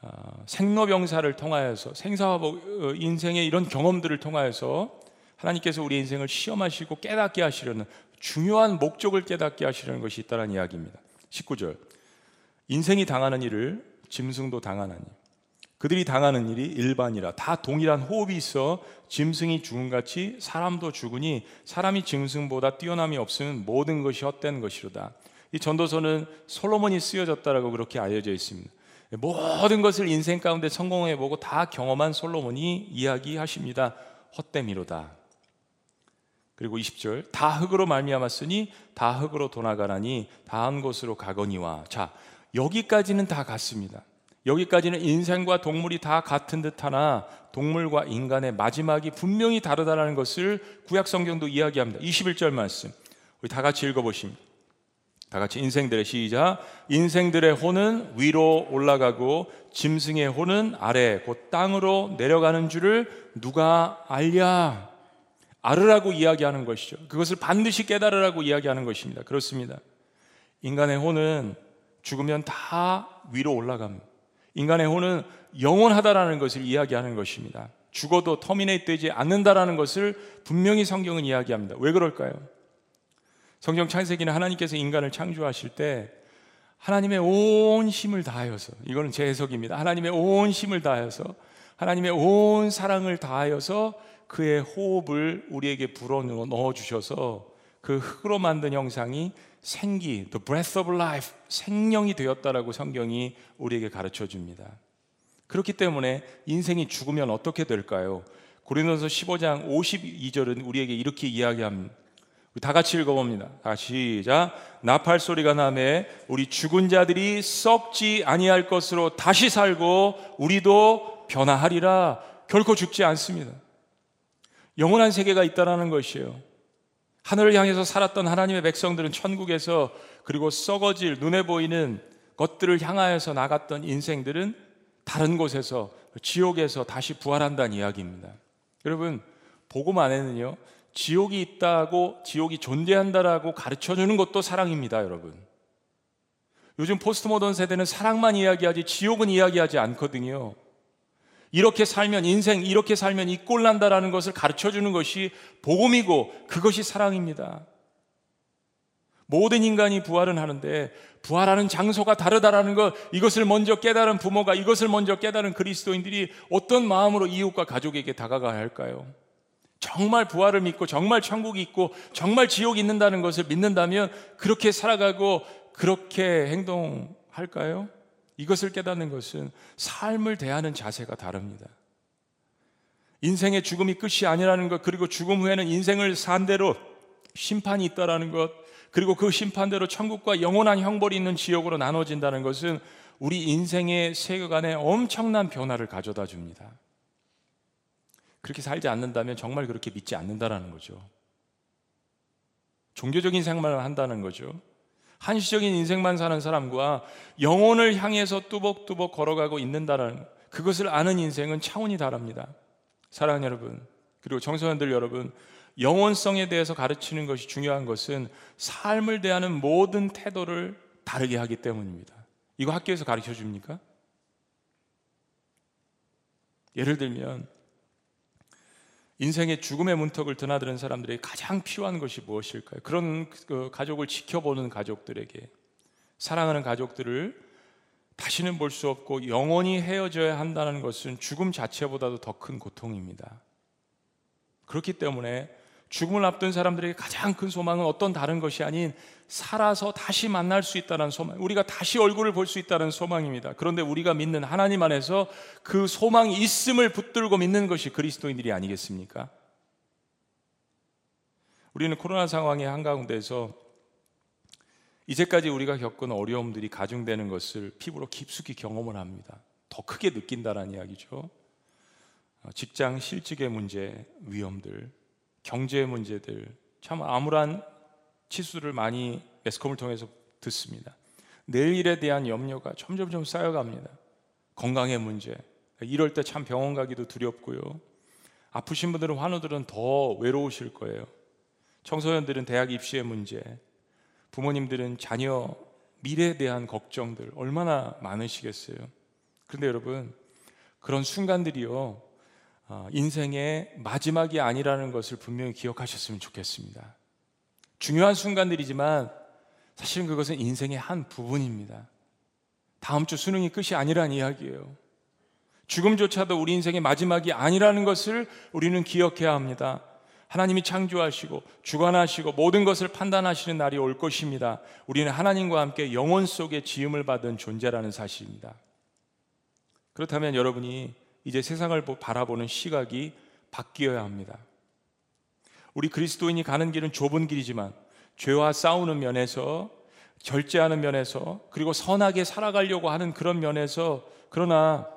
어, 생로병사를 통하여서 생사와 어, 인생의 이런 경험들을 통하여서 하나님께서 우리 인생을 시험하시고 깨닫게 하시려는 중요한 목적을 깨닫게 하시려는 것이 있다는 이야기입니다. 19절. 인생이 당하는 일을 짐승도 당하나니 그들이 당하는 일이 일반이라 다 동일한 호흡이 있어 짐승이 죽음같이 사람도 죽으니 사람이 짐승보다 뛰어남이 없으면 모든 것이 헛된 것이로다. 이 전도서는 솔로몬이 쓰여졌다라고 그렇게 알려져 있습니다. 모든 것을 인생 가운데 성공해 보고 다 경험한 솔로몬이 이야기하십니다. 헛됨이로다. 그리고 20절 다 흙으로 말미암았으니 다 흙으로 돌아가라니 다한 곳으로 가거니와 자 여기까지는 다 같습니다. 여기까지는 인생과 동물이 다 같은 듯하나 동물과 인간의 마지막이 분명히 다르다는 것을 구약 성경도 이야기합니다. 21절 말씀 우리 다 같이 읽어보십니다. 다 같이 인생들의 시작. 인생들의 혼은 위로 올라가고 짐승의 혼은 아래 곧 땅으로 내려가는 줄을 누가 알랴? 알으라고 이야기하는 것이죠. 그것을 반드시 깨달으라고 이야기하는 것입니다. 그렇습니다. 인간의 혼은 죽으면 다 위로 올라갑니다. 인간의 혼은 영원하다라는 것을 이야기하는 것입니다. 죽어도 terminate 되지 않는다라는 것을 분명히 성경은 이야기합니다. 왜 그럴까요? 성경 창세기는 하나님께서 인간을 창조하실 때 하나님의 온 힘을 다하여서 이거는 제 해석입니다. 하나님의 온 힘을 다하여서 하나님의 온 사랑을 다하여서 그의 호흡을 우리에게 불어 넣어 주셔서 그 흙으로 만든 형상이 생기, the breath of life, 생명이 되었다라고 성경이 우리에게 가르쳐 줍니다. 그렇기 때문에 인생이 죽으면 어떻게 될까요? 고린도서 15장 52절은 우리에게 이렇게 이야기합니다. 다 같이 읽어봅니다. 다 시작. 나팔 소리가 나매 우리 죽은 자들이 썩지 아니할 것으로 다시 살고 우리도 변화하리라. 결코 죽지 않습니다. 영원한 세계가 있다라는 것이에요. 하늘을 향해서 살았던 하나님의 백성들은 천국에서 그리고 썩어질 눈에 보이는 것들을 향하여서 나갔던 인생들은 다른 곳에서 지옥에서 다시 부활한다는 이야기입니다. 여러분, 복음 안에는요. 지옥이 있다고 지옥이 존재한다라고 가르쳐 주는 것도 사랑입니다, 여러분. 요즘 포스트 모던 세대는 사랑만 이야기하지 지옥은 이야기하지 않거든요. 이렇게 살면 인생 이렇게 살면 이 꼴 난다라는 것을 가르쳐 주는 것이 복음이고 그것이 사랑입니다. 모든 인간이 부활은 하는데 부활하는 장소가 다르다라는 것 이것을 먼저 깨달은 부모가 이것을 먼저 깨달은 그리스도인들이 어떤 마음으로 이웃과 가족에게 다가가야 할까요? 정말 부활을 믿고 정말 천국이 있고 정말 지옥이 있는다는 것을 믿는다면 그렇게 살아가고 그렇게 행동할까요? 이것을 깨닫는 것은 삶을 대하는 자세가 다릅니다. 인생의 죽음이 끝이 아니라는 것, 그리고 죽음 후에는 인생을 산 대로 심판이 있다라는 것, 그리고 그 심판대로 천국과 영원한 형벌이 있는 지옥으로 나눠진다는 것은 우리 인생의 세계관에 엄청난 변화를 가져다 줍니다. 그렇게 살지 않는다면 정말 그렇게 믿지 않는다라는 거죠. 종교적인 생활을 한다는 거죠. 한시적인 인생만 사는 사람과 영혼을 향해서 뚜벅뚜벅 걸어가고 있는다는 그것을 아는 인생은 차원이 다릅니다. 사랑하는 여러분, 그리고 청소년들 여러분, 영원성에 대해서 가르치는 것이 중요한 것은 삶을 대하는 모든 태도를 다르게 하기 때문입니다. 이거 학교에서 가르쳐 줍니까? 예를 들면 인생의 죽음의 문턱을 드나드는 사람들에게 가장 필요한 것이 무엇일까요? 그런 그 가족을 지켜보는 가족들에게 사랑하는 가족들을 다시는 볼 수 없고 영원히 헤어져야 한다는 것은 죽음 자체보다도 더 큰 고통입니다. 그렇기 때문에 죽음을 앞둔 사람들에게 가장 큰 소망은 어떤 다른 것이 아닌 살아서 다시 만날 수 있다는 소망, 우리가 다시 얼굴을 볼 수 있다는 소망입니다. 그런데 우리가 믿는 하나님 안에서 그 소망이 있음을 붙들고 믿는 것이 그리스도인들이 아니겠습니까? 우리는 코로나 상황의 한가운데서 이제까지 우리가 겪은 어려움들이 가중되는 것을 피부로 깊숙이 경험을 합니다. 더 크게 느낀다는 이야기죠. 직장 실직의 문제, 위험들, 경제 문제들 참 암울한 치수를 많이 매스컴을 통해서 듣습니다. 내일에 대한 염려가 점점점 쌓여갑니다. 건강의 문제. 이럴 때 참 병원 가기도 두렵고요. 아프신 분들은 환우들은 더 외로우실 거예요. 청소년들은 대학 입시의 문제, 부모님들은 자녀 미래에 대한 걱정들 얼마나 많으시겠어요. 그런데 여러분, 그런 순간들이요. 어, 인생의 마지막이 아니라는 것을 분명히 기억하셨으면 좋겠습니다. 중요한 순간들이지만 사실은 그것은 인생의 한 부분입니다. 다음 주 수능이 끝이 아니란 이야기예요. 죽음조차도 우리 인생의 마지막이 아니라는 것을 우리는 기억해야 합니다. 하나님이 창조하시고 주관하시고 모든 것을 판단하시는 날이 올 것입니다. 우리는 하나님과 함께 영원 속에 지음을 받은 존재라는 사실입니다. 그렇다면 여러분이 이제 세상을 바라보는 시각이 바뀌어야 합니다. 우리 그리스도인이 가는 길은 좁은 길이지만 죄와 싸우는 면에서 절제하는 면에서 그리고 선하게 살아가려고 하는 그런 면에서 그러나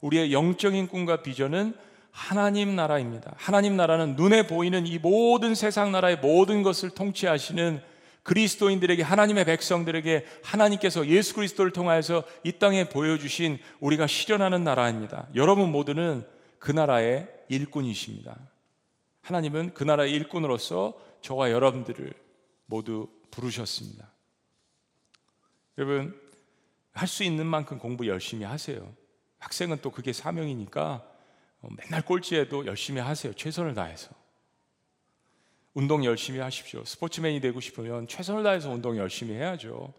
우리의 영적인 꿈과 비전은 하나님 나라입니다. 하나님 나라는 눈에 보이는 이 모든 세상 나라의 모든 것을 통치하시는 그리스도인들에게 하나님의 백성들에게 하나님께서 예수 그리스도를 통하여서 이 땅에 보여주신 우리가 실현하는 나라입니다. 여러분 모두는 그 나라의 일꾼이십니다. 하나님은 그 나라의 일꾼으로서 저와 여러분들을 모두 부르셨습니다. 여러분 할 수 있는 만큼 공부 열심히 하세요. 학생은 또 그게 사명이니까 어, 맨날 꼴찌해도 열심히 하세요. 최선을 다해서. 운동 열심히 하십시오. 스포츠맨이 되고 싶으면 최선을 다해서 운동 열심히 해야죠.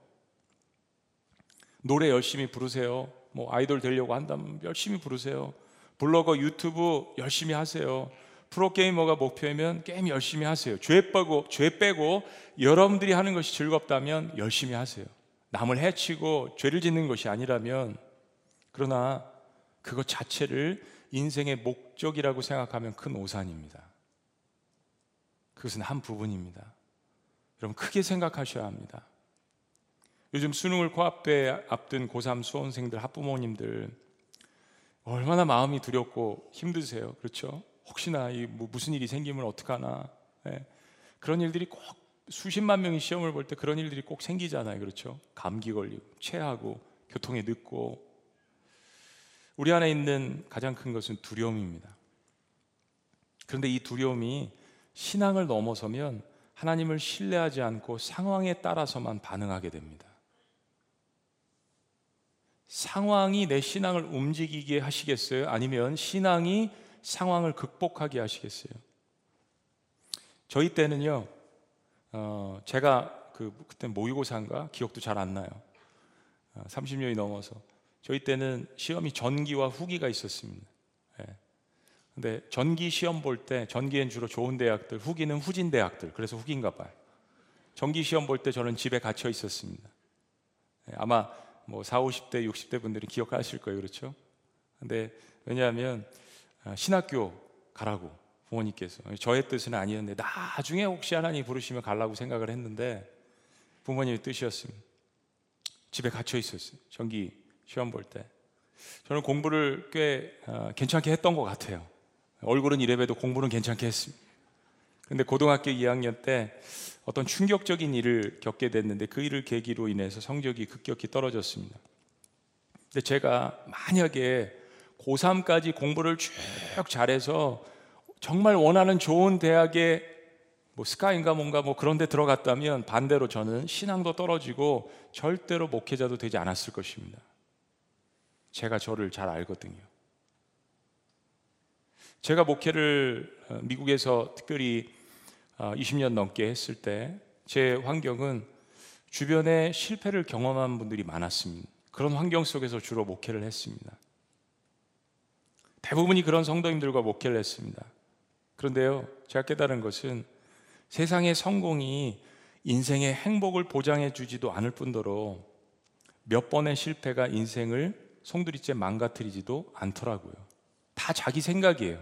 노래 열심히 부르세요. 뭐 아이돌 되려고 한다면 열심히 부르세요. 블로거, 유튜브 열심히 하세요. 프로게이머가 목표이면 게임 열심히 하세요. 죄 빼고, 죄 빼고 여러분들이 하는 것이 즐겁다면 열심히 하세요. 남을 해치고 죄를 짓는 것이 아니라면 그러나 그것 자체를 인생의 목적이라고 생각하면 큰 오산입니다. 그것은 한 부분입니다. 여러분 크게 생각하셔야 합니다. 요즘 수능을 코앞에 앞둔 고3 수험생들, 학부모님들 얼마나 마음이 두렵고 힘드세요. 그렇죠? 혹시나 이뭐 무슨 일이 생기면 어떡하나. 네. 그런 일들이 꼭 수십만 명이 시험을 볼 때 그런 일들이 꼭 생기잖아요. 그렇죠? 감기 걸리고 체하고 교통에 늦고 우리 안에 있는 가장 큰 것은 두려움입니다. 그런데 이 두려움이 신앙을 넘어서면 하나님을 신뢰하지 않고 상황에 따라서만 반응하게 됩니다. 상황이 내 신앙을 움직이게 하시겠어요? 아니면 신앙이 상황을 극복하게 하시겠어요? 저희 때는요, 어, 제가 그 그때 모의고사인가 기억도 잘 안 나요. 어, 30년이 넘어서 저희 때는 시험이 전기와 후기가 있었습니다. 예. 근데 전기 시험 볼 때 전기엔 주로 좋은 대학들, 후기는 후진 대학들. 그래서 후기인가 봐요. 전기 시험 볼 때 저는 집에 갇혀 있었습니다. 예. 아마 뭐 4, 50대, 60대 분들이 기억하실 거예요. 그렇죠? 근데 왜냐하면 아, 신학교 가라고 부모님께서 저의 뜻은 아니었는데 나중에 혹시 하나님 부르시면 가려고 생각을 했는데 부모님의 뜻이었습니다. 집에 갇혀 있었어요. 전기 시험 볼 때. 저는 공부를 꽤 어, 괜찮게 했던 것 같아요. 얼굴은 이래봬도 공부는 괜찮게 했습니다. 근데 고등학교 2학년 때 어떤 충격적인 일을 겪게 됐는데 그 일을 계기로 인해서 성적이 급격히 떨어졌습니다. 근데 제가 만약에 고3까지 공부를 쭉 잘해서 정말 원하는 좋은 대학에 뭐 스카인가 뭔가 뭐 그런 데 들어갔다면 반대로 저는 신앙도 떨어지고 절대로 목회자도 되지 않았을 것입니다. 제가 저를 잘 알거든요. 제가 목회를 어, 미국에서 특별히 20년 어, 넘게 했을 때 제 환경은 주변에 실패를 경험한 분들이 많았습니다. 그런 환경 속에서 주로 목회를 했습니다. 대부분이 그런 성도님들과 목회를 했습니다. 그런데요, 제가 깨달은 것은 세상의 성공이 인생의 행복을 보장해 주지도 않을 뿐더러 몇 번의 실패가 인생을 송두리째 망가뜨리지도 않더라고요. 다 자기 생각이에요.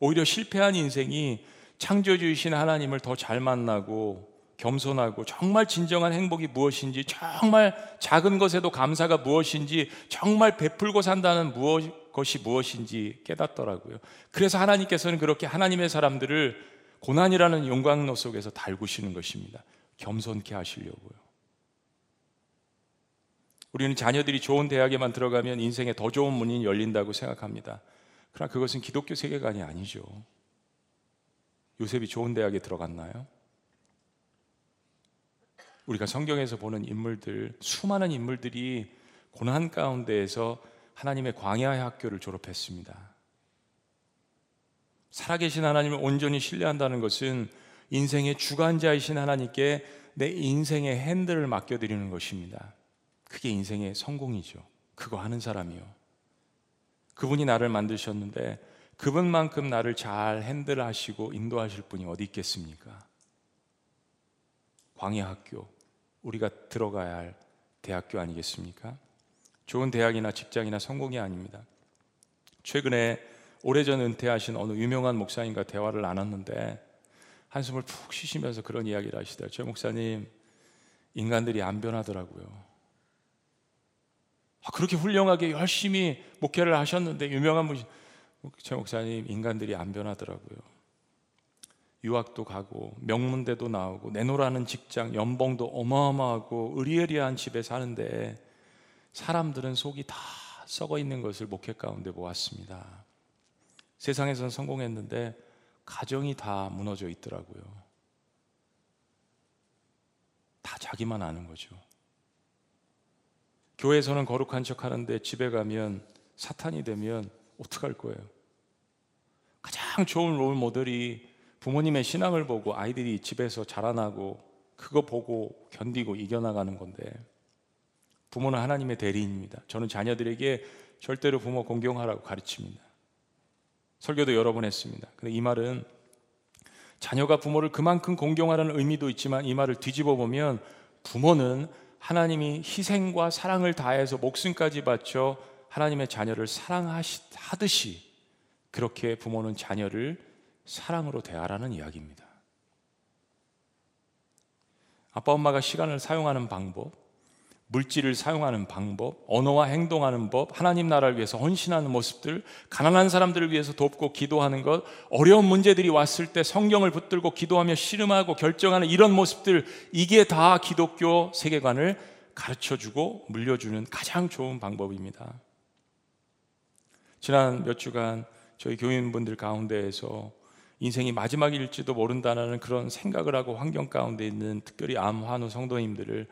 오히려 실패한 인생이 창조주이신 하나님을 더 잘 만나고 겸손하고 정말 진정한 행복이 무엇인지 정말 작은 것에도 감사가 무엇인지 정말 베풀고 산다는 무엇, 것이 무엇인지 깨닫더라고요. 그래서 하나님께서는 그렇게 하나님의 사람들을 고난이라는 용광로 속에서 달구시는 것입니다. 겸손케 하시려고요. 우리는 자녀들이 좋은 대학에만 들어가면 인생에 더 좋은 문이 열린다고 생각합니다. 그러나 그것은 기독교 세계관이 아니죠. 요셉이 좋은 대학에 들어갔나요? 우리가 성경에서 보는 인물들, 수많은 인물들이 고난 가운데에서 하나님의 광야의 학교를 졸업했습니다. 살아계신 하나님을 온전히 신뢰한다는 것은 인생의 주관자이신 하나님께 내 인생의 핸들을 맡겨드리는 것입니다. 그게 인생의 성공이죠. 그거 하는 사람이요. 그분이 나를 만드셨는데 그분만큼 나를 잘 핸들하시고 인도하실 분이 어디 있겠습니까? 광야 학교, 우리가 들어가야 할 대학교 아니겠습니까? 좋은 대학이나 직장이나 성공이 아닙니다. 최근에 오래전 은퇴하신 어느 유명한 목사님과 대화를 나눴는데 한숨을 푹 쉬시면서 그런 이야기를 하시더라고요. 제 목사님, 인간들이 안 변하더라고요. 아, 그렇게 훌륭하게 열심히 목회를 하셨는데 유명한 분이 제 목사님 인간들이 안 변하더라고요. 유학도 가고 명문대도 나오고 내노라는 직장 연봉도 어마어마하고 의리의리한 집에 사는데 사람들은 속이 다 썩어 있는 것을 목회 가운데 보았습니다. 세상에서는 성공했는데 가정이 다 무너져 있더라고요. 다 자기만 아는 거죠. 교회에서는 거룩한 척 하는데 집에 가면 사탄이 되면 어떡할 거예요? 가장 좋은 롤 모델이 부모님의 신앙을 보고 아이들이 집에서 자라나고 그거 보고 견디고 이겨나가는 건데 부모는 하나님의 대리인입니다. 저는 자녀들에게 절대로 부모 공경하라고 가르칩니다. 설교도 여러 번 했습니다. 근데 이 말은 자녀가 부모를 그만큼 공경하라는 의미도 있지만 이 말을 뒤집어 보면 부모는 하나님이 희생과 사랑을 다해서 목숨까지 바쳐 하나님의 자녀를 사랑하듯이 그렇게 부모는 자녀를 사랑으로 대하라는 이야기입니다. 아빠 엄마가 시간을 사용하는 방법, 물질을 사용하는 방법, 언어와 행동하는 법, 하나님 나라를 위해서 헌신하는 모습들, 가난한 사람들을 위해서 돕고 기도하는 것, 어려운 문제들이 왔을 때 성경을 붙들고 기도하며 씨름하고 결정하는 이런 모습들, 이게 다 기독교 세계관을 가르쳐 주고 물려주는 가장 좋은 방법입니다. 지난 몇 주간 저희 교인분들 가운데에서 인생이 마지막일지도 모른다는 그런 생각을 하고 환경 가운데 있는 특별히 암 환우 성도님들을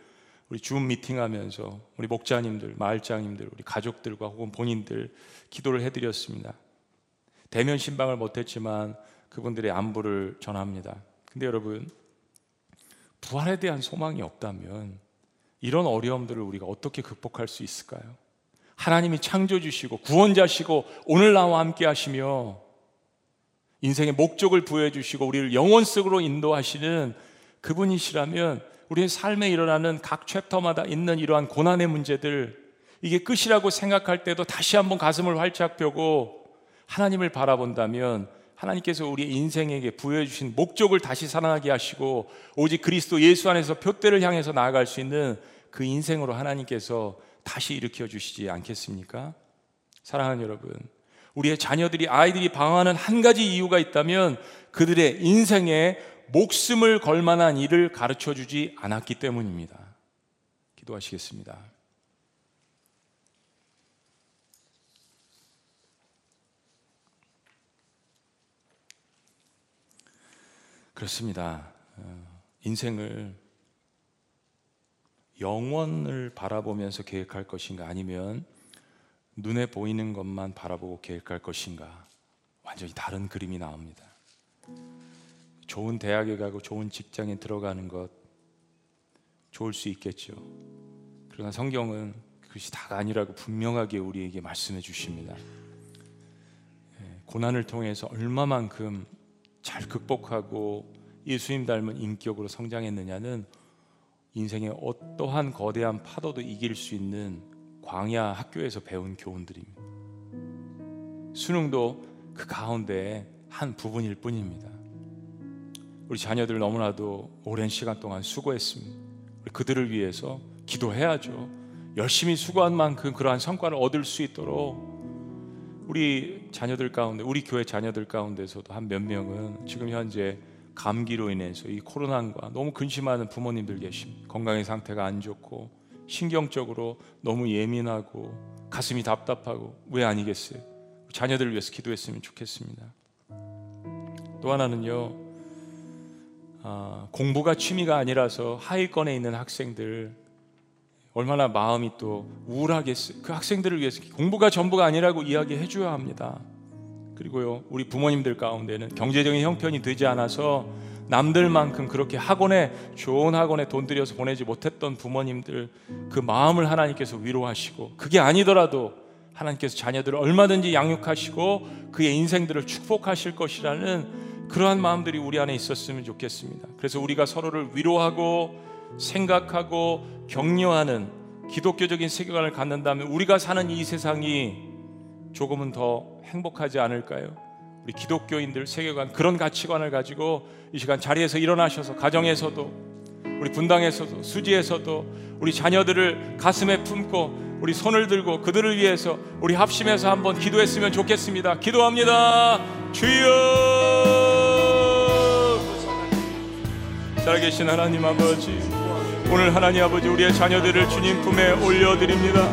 우리 줌 미팅하면서 우리 목자님들, 마을장님들, 우리 가족들과 혹은 본인들 기도를 해드렸습니다. 대면 신방을 못했지만 그분들의 안부를 전합니다. 근데 여러분 부활에 대한 소망이 없다면 이런 어려움들을 우리가 어떻게 극복할 수 있을까요? 하나님이 창조주시고 구원자시고 오늘 나와 함께 하시며 인생의 목적을 부여해 주시고 우리를 영원 속으로 인도하시는 그분이시라면 우리의 삶에 일어나는 각 챕터마다 있는 이러한 고난의 문제들 이게 끝이라고 생각할 때도 다시 한번 가슴을 활짝 펴고 하나님을 바라본다면 하나님께서 우리 인생에게 부여해 주신 목적을 다시 살아나게 하시고 오직 그리스도 예수 안에서 표대를 향해서 나아갈 수 있는 그 인생으로 하나님께서 다시 일으켜 주시지 않겠습니까? 사랑하는 여러분, 우리의 자녀들이 아이들이 방황하는 한 가지 이유가 있다면 그들의 인생에 목숨을 걸 만한 일을 가르쳐 주지 않았기 때문입니다. 기도하시겠습니다. 그렇습니다. 어, 인생을 영원을 바라보면서 계획할 것인가 아니면 눈에 보이는 것만 바라보고 계획할 것인가 완전히 다른 그림이 나옵니다. 좋은 대학에 가고 좋은 직장에 들어가는 것 좋을 수 있겠죠. 그러나 성경은 그것이 다가 아니라고 분명하게 우리에게 말씀해 주십니다. 예, 고난을 통해서 얼마만큼 잘 극복하고 예수님 닮은 인격으로 성장했느냐는 인생의 어떠한 거대한 파도도 이길 수 있는 광야 학교에서 배운 교훈들입니다. 수능도 그 가운데 한 부분일 뿐입니다. 우리 자녀들 너무나도 오랜 시간 동안 수고했습니다. 그들을 위해서 기도해야죠. 열심히 수고한 만큼 그러한 성과를 얻을 수 있도록 우리 자녀들 가운데, 우리 교회 자녀들 가운데서도 한 몇 명은 지금 현재 감기로 인해서 이 코로나과 너무 근심하는 부모님들 계십니다. 건강의 상태가 안 좋고 신경적으로 너무 예민하고 가슴이 답답하고 왜 아니겠어요? 자녀들을 위해서 기도했으면 좋겠습니다. 또 하나는요, 아, 공부가 취미가 아니라서 하위권에 있는 학생들 얼마나 마음이 또 우울하겠어요. 그 학생들을 위해서 공부가 전부가 아니라고 이야기해 줘야 합니다. 그리고요, 우리 부모님들 가운데는 경제적인 형편이 되지 않아서 남들만큼 그렇게 학원에 좋은 학원에 돈 들여서 보내지 못했던 부모님들 그 마음을 하나님께서 위로하시고 그게 아니더라도 하나님께서 자녀들을 얼마든지 양육하시고 그의 인생들을 축복하실 것이라는 그러한 마음들이 우리 안에 있었으면 좋겠습니다. 그래서 우리가 서로를 위로하고 생각하고 격려하는 기독교적인 세계관을 갖는다면 우리가 사는 이 세상이 조금은 더 행복하지 않을까요? 우리 기독교인들 세계관 그런 가치관을 가지고 이 시간 자리에서 일어나셔서 가정에서도 우리 분당에서도 수지에서도 우리 자녀들을 가슴에 품고 우리 손을 들고 그들을 위해서 우리 합심해서 한번 기도했으면 좋겠습니다. 기도합니다. 주여 살아계신 하나님 아버지 오늘 하나님 아버지 우리의 자녀들을 주님 품에 올려드립니다.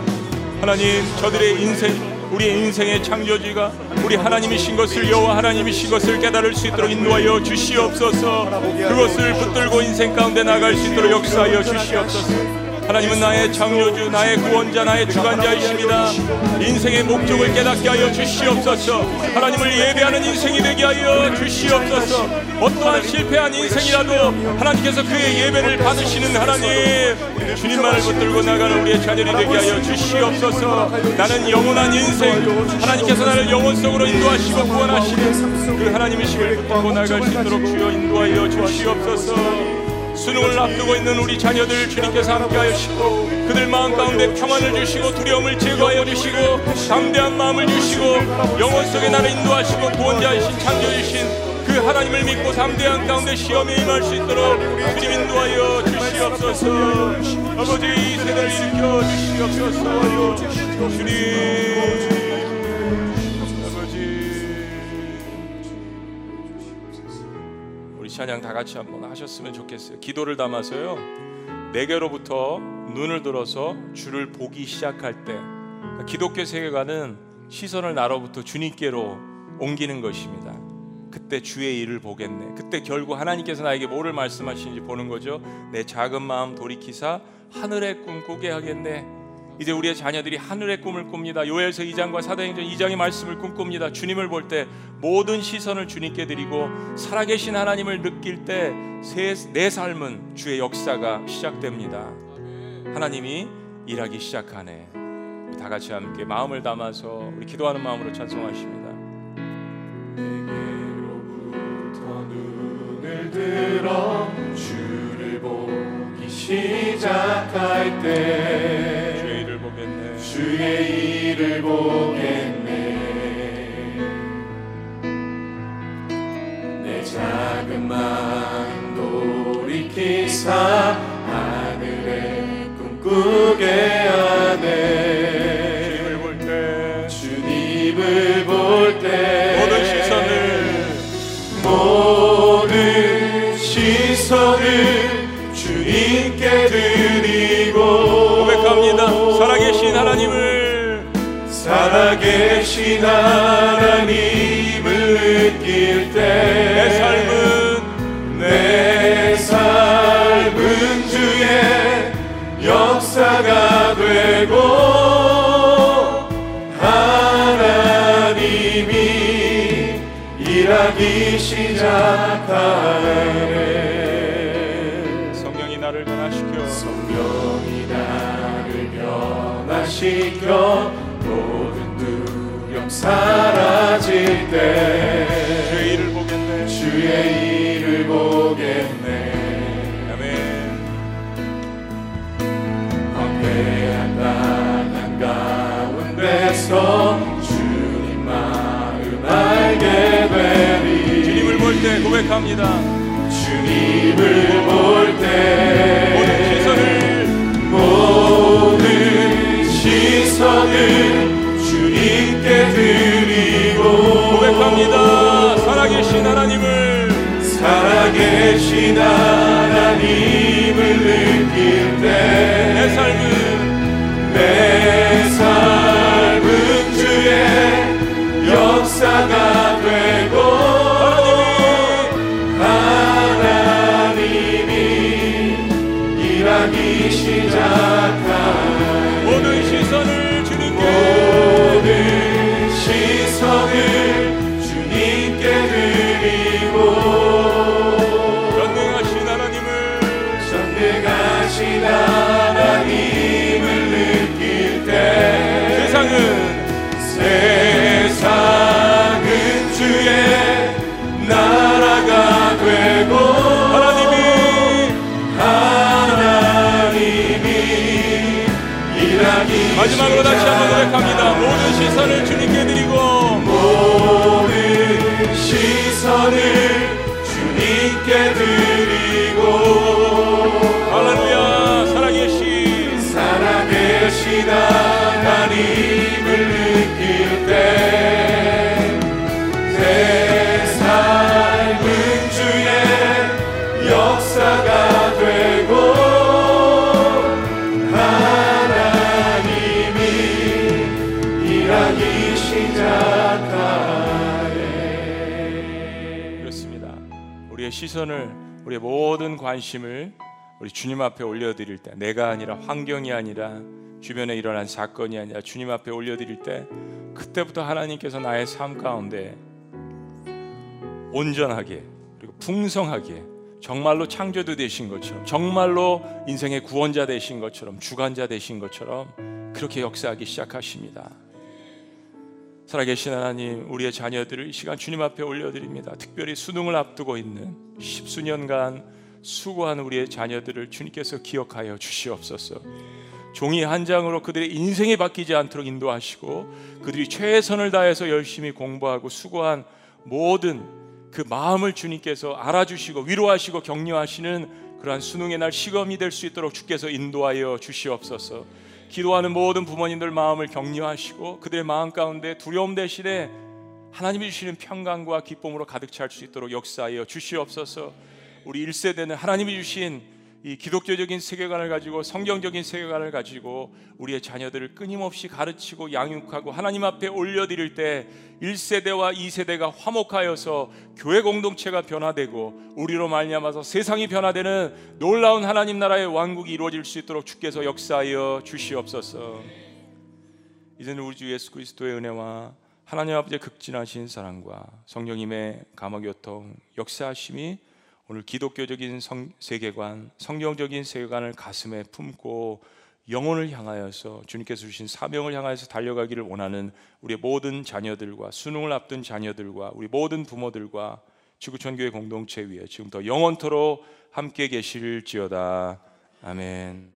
하나님 저들의 인생 우리의 인생의 창조주가 우리 하나님이신 것을 여호와 하나님이신 것을 깨달을 수 있도록 인도하여 주시옵소서 그것을 붙들고 인생 가운데 나갈 수 있도록 역사하여 주시옵소서 하나님은 나의 창조주, 나의 구원자, 나의 주관자이십니다. 인생의 목적을 깨닫게 하여 주시옵소서. 하나님을 예배하는 인생이 되게 하여 주시옵소서. 어떠한 실패한 인생이라도 하나님께서 그의 예배를 받으시는 하나님, 주님만을 붙들고 나가는 우리의 자녀이 되게 하여 주시옵소서. 나는 영원한 인생, 하나님께서 나를 영원 속으로 인도하시고 구원하시는 그 하나님이심을 붙들고 나갈 수 있도록 주여 인도하여 주시옵소서. 수능을 앞두고 있는 우리 자녀들 주님께서 함께하여 주시고 그들 마음 가운데 평안을 주시고 두려움을 제거하여 주시고 담대한 마음을 주시고 영혼 속에 나를 인도하시고 구원자이신 창조이신 그 하나님을 믿고 담대한 가운데 시험에 임할 수 있도록 주님 인도하여 주시옵소서. 아버지 이 세대를 일으켜 주시옵소서. 주님 찬양 다 같이 한번 하셨으면 좋겠어요. 기도를 담아서요. 내게로부터 눈을 들어서 주를 보기 시작할 때 기독교 세계관은 시선을 나로부터 주님께로 옮기는 것입니다. 그때 주의 일을 보겠네. 그때 결국 하나님께서 나에게 뭐를 말씀하시는지 보는 거죠. 내 작은 마음 돌이키사 하늘의 꿈 꾸게 하겠네. 이제 우리의 자녀들이 하늘의 꿈을 꿉니다. 요엘서 2장과 사도행전 2장의 말씀을 꿈꿉니다. 주님을 볼 때 모든 시선을 주님께 드리고 살아계신 하나님을 느낄 때 내 삶은 주의 역사가 시작됩니다. 하나님이 일하기 시작하네. 다 같이 함께 마음을 담아서 우리 기도하는 마음으로 찬송하십니다. 내게로부터 눈을 들어 주를 보기 시작할 때 보겠네. 내 작은 마음 돌이키사 하늘에 꿈꾸게 하네. 주님을 볼때. 주님을 볼 때. 모든 시선을. 모든 시선을 주님께 드 계신 하나님을 느낄 때내 삶은 내 삶은 주의 역사가 되고 하나님이 일하기 시작하네. 성령이 나를 변화시켜. 성령이 나를 변화시켜 사라질 때 주의 일을 보겠네. 주의 일을 보겠네. 아멘. 황폐한 땅한 가운데서 주님 마음 알게 되리. 주님을 볼 때 고백합니다. 주님을 볼 때 모든 시선을 모든 시선을 고백합니다. 살아계신 하나님을. 살아계신 하나님을 느낄 때 내 삶은 시선을 우리의 모든 관심을 우리 주님 앞에 올려드릴 때 내가 아니라 환경이 아니라 주변에 일어난 사건이 아니라 주님 앞에 올려드릴 때 그때부터 하나님께서 나의 삶 가운데 온전하게 그리고 풍성하게 정말로 창조도 되신 것처럼 정말로 인생의 구원자 되신 것처럼 주관자 되신 것처럼 그렇게 역사하기 시작하십니다. 살아계신 하나님, 우리의 자녀들을 이 시간 주님 앞에 올려드립니다. 특별히 수능을 앞두고 있는 십수년간 수고한 우리의 자녀들을 주님께서 기억하여 주시옵소서. 종이 한 장으로 그들의 인생이 바뀌지 않도록 인도하시고 그들이 최선을 다해서 열심히 공부하고 수고한 모든 그 마음을 주님께서 알아주시고 위로하시고 격려하시는 그러한 수능의 날 시험이 될 수 있도록 주께서 인도하여 주시옵소서. 기도하는 모든 부모님들 마음을 격려하시고 그들의 마음 가운데 두려움 대신에 하나님이 주시는 평강과 기쁨으로 가득 찰 수 있도록 역사하여 주시옵소서. 우리 1세대는 하나님이 주신 이 기독교적인 세계관을 가지고 성경적인 세계관을 가지고 우리의 자녀들을 끊임없이 가르치고 양육하고 하나님 앞에 올려드릴 때 1세대와 2세대가 화목하여서 교회 공동체가 변화되고 우리로 말미암아서 세상이 변화되는 놀라운 하나님 나라의 왕국이 이루어질 수 있도록 주께서 역사하여 주시옵소서. 이제는 우리 주 예수 그리스도의 은혜와 하나님 아버지의 극진하신 사랑과 성령님의 감화 교통 역사하심이 오늘 기독교적인 성, 세계관, 성경적인 세계관을 가슴에 품고 영혼을 향하여서 주님께서 주신 사명을 향하여서 달려가기를 원하는 우리의 모든 자녀들과 수능을 앞둔 자녀들과 우리 모든 부모들과 지구촌 교회 공동체 위에 지금부터 영원토록 함께 계실지어다. 아멘.